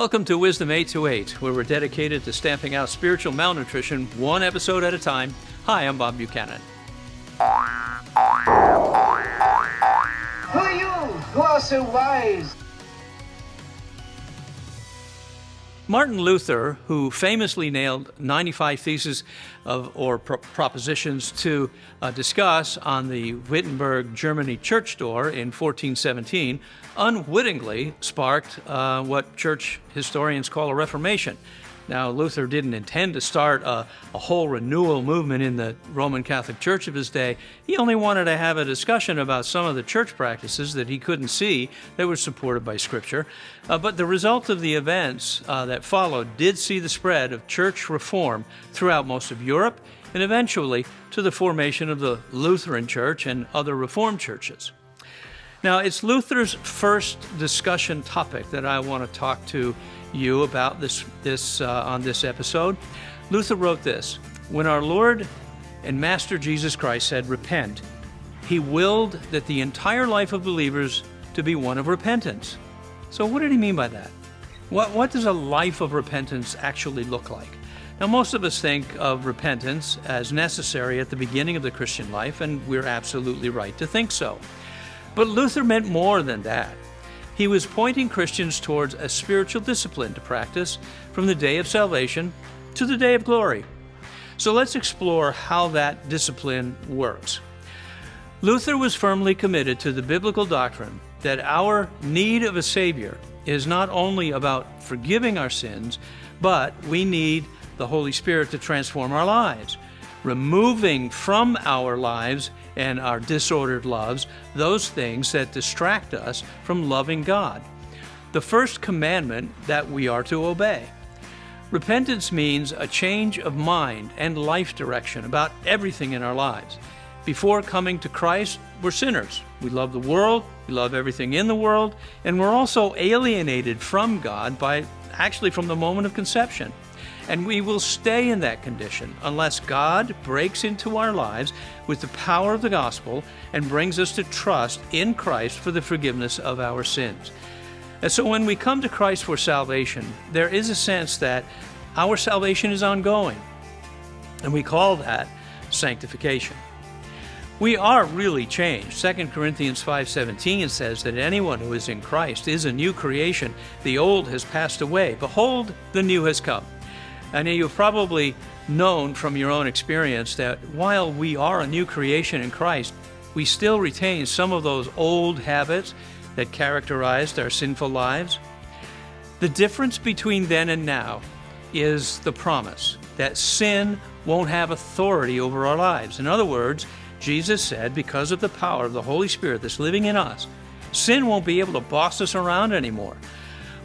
Welcome to Wisdom 828, where we're dedicated to stamping out spiritual malnutrition one episode at a time. Hi, I'm Bob Buchanan. Who are you who are so wise? Martin Luther, who famously nailed 95 theses of, or pro- propositions to uh, discuss on the Wittenberg, Germany church door in 1417, unwittingly sparked uh, what church historians call a Reformation. Now, Luther didn't intend to start a, a, whole renewal movement in the Roman Catholic Church of his day. He only wanted to have a discussion about some of the church practices that he couldn't see that were supported by Scripture. Uh, but the result of the events uh, that followed did see the spread of church reform throughout most of Europe and eventually to the formation of the Lutheran Church and other Reformed churches. Now, it's Luther's first discussion topic that I want to talk to you about this, this uh, on this episode. Luther wrote this When our Lord and Master Jesus Christ said, Repent, he willed that the entire life of believers to be one of repentance. So, what did he mean by that? What, what does a life of repentance actually look like? Now, most of us think of repentance as necessary at the beginning of the Christian life, and we're absolutely right to think so. But Luther meant more than that. He was pointing Christians towards a spiritual discipline to practice from the day of salvation to the day of glory. So let's explore how that discipline works. Luther was firmly committed to the biblical doctrine that our need of a Savior is not only about forgiving our sins, but we need the Holy Spirit to transform our lives, removing from our lives and our disordered loves, those things that distract us from loving God. The first commandment that we are to obey. Repentance means a change of mind and life direction about everything in our lives. Before coming to Christ, we're sinners. We love the world, we love everything in the world, and we're also alienated from God by actually from the moment of conception. And we will stay in that condition unless God breaks into our lives with the power of the gospel and brings us to trust in Christ for the forgiveness of our sins. And so when we come to Christ for salvation, there is a sense that our salvation is ongoing. And we call that sanctification. We are really changed. 2 Corinthians 5:17 says that anyone who is in Christ is a new creation. The old has passed away. Behold, the new has come. And you've probably known from your own experience that while we are a new creation in Christ, we still retain some of those old habits that characterized our sinful lives. The difference between then and now is the promise that sin won't have authority over our lives. In other words, Jesus said, because of the power of the Holy Spirit that's living in us, sin won't be able to boss us around anymore.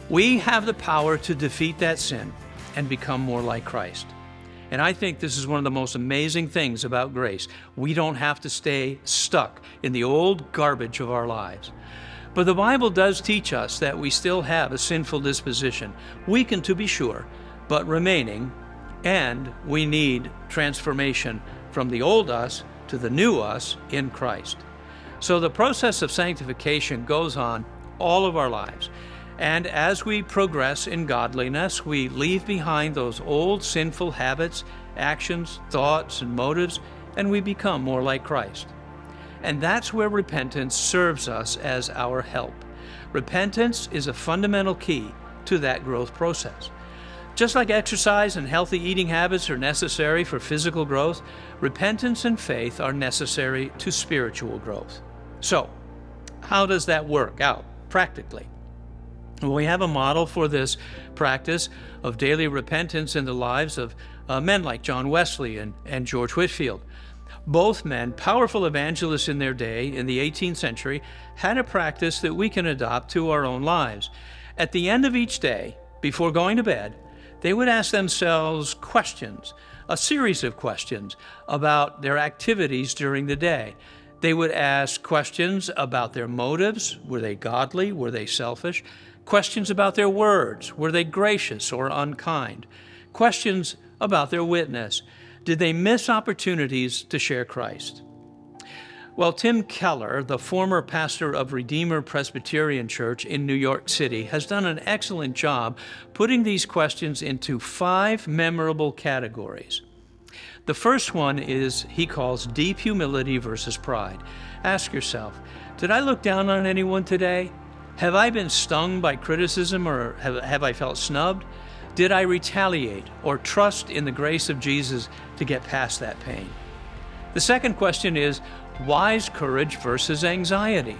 We have the power to defeat that sin and become more like Christ. And I think this is one of the most amazing things about grace. We don't have to stay stuck in the old garbage of our lives. But the Bible does teach us that we still have a sinful disposition, weakened to be sure, but remaining, and we need transformation from the old us to the new us in Christ. So the process of sanctification goes on all of our lives. And as we progress in godliness, we leave behind those old sinful habits, actions, thoughts, and motives, and we become more like Christ. And that's where repentance serves us as our help. Repentance is a fundamental key to that growth process. Just like exercise and healthy eating habits are necessary for physical growth, repentance and faith are necessary to spiritual growth. So, how does that work out practically? Well, we have a model for this practice of daily repentance in the lives of uh, men like John Wesley and, and George Whitefield. Both men, powerful evangelists in their day in the 18th century, had a practice that we can adopt to our own lives. At the end of each day, before going to bed, they would ask themselves questions, a series of questions about their activities during the day. They would ask questions about their motives. Were they godly? Were they selfish? Questions about their words. Were they gracious or unkind? Questions about their witness. Did they miss opportunities to share Christ? Well, Tim Keller, the former pastor of Redeemer Presbyterian Church in New York City, has done an excellent job putting these questions into five memorable categories. The first one is he calls deep humility versus pride. Ask yourself Did I look down on anyone today? Have I been stung by criticism or have, have I felt snubbed? Did I retaliate or trust in the grace of Jesus to get past that pain? The second question is wise courage versus anxiety.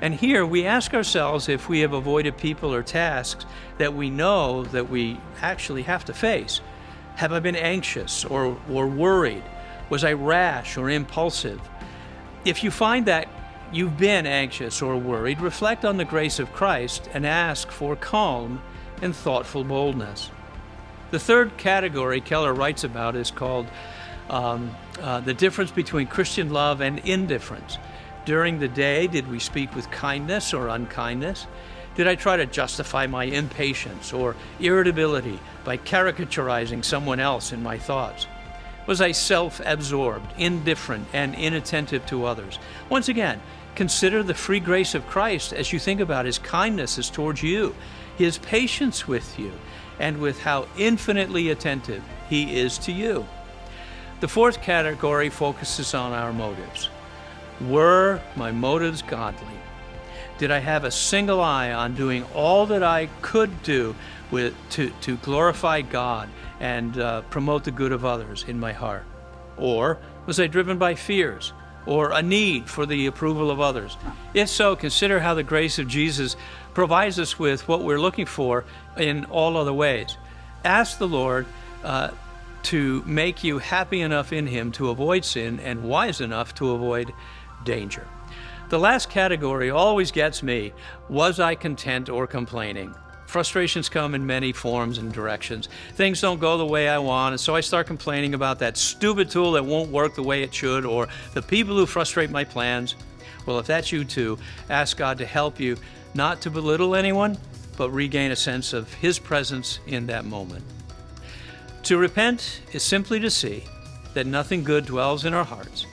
And here we ask ourselves if we have avoided people or tasks that we know that we actually have to face. Have I been anxious or, or worried? Was I rash or impulsive? If you find that you've been anxious or worried, reflect on the grace of Christ and ask for calm and thoughtful boldness. The third category Keller writes about is called um, uh, the difference between Christian love and indifference. During the day, did we speak with kindness or unkindness? Did I try to justify my impatience or irritability by caricaturizing someone else in my thoughts? Was I self absorbed, indifferent, and inattentive to others? Once again, consider the free grace of Christ as you think about his kindness kindnesses towards you, his patience with you, and with how infinitely attentive he is to you. The fourth category focuses on our motives. Were my motives godly? Did I have a single eye on doing all that I could do with, to, to glorify God and uh, promote the good of others in my heart? Or was I driven by fears or a need for the approval of others? If so, consider how the grace of Jesus provides us with what we're looking for in all other ways. Ask the Lord uh, to make you happy enough in Him to avoid sin and wise enough to avoid danger. The last category always gets me was I content or complaining? Frustrations come in many forms and directions. Things don't go the way I want, and so I start complaining about that stupid tool that won't work the way it should, or the people who frustrate my plans. Well, if that's you too, ask God to help you not to belittle anyone, but regain a sense of His presence in that moment. To repent is simply to see that nothing good dwells in our hearts,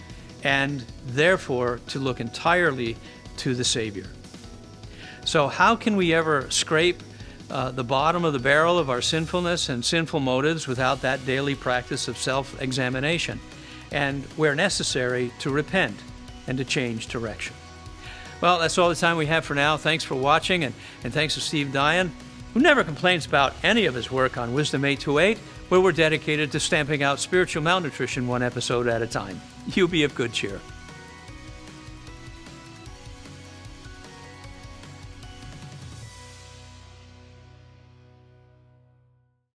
and therefore to look entirely to the Savior. So, how can we ever scrape uh, the bottom of the barrel of our sinfulness and sinful motives without that daily practice of self examination? And where necessary, to repent and to change direction. Well, that's all the time we have for now. Thanks for watching, and, and thanks to Steve Dyan, who never complains about any of his work on Wisdom 828 where we're dedicated to stamping out spiritual malnutrition one episode at a time. You be of good cheer.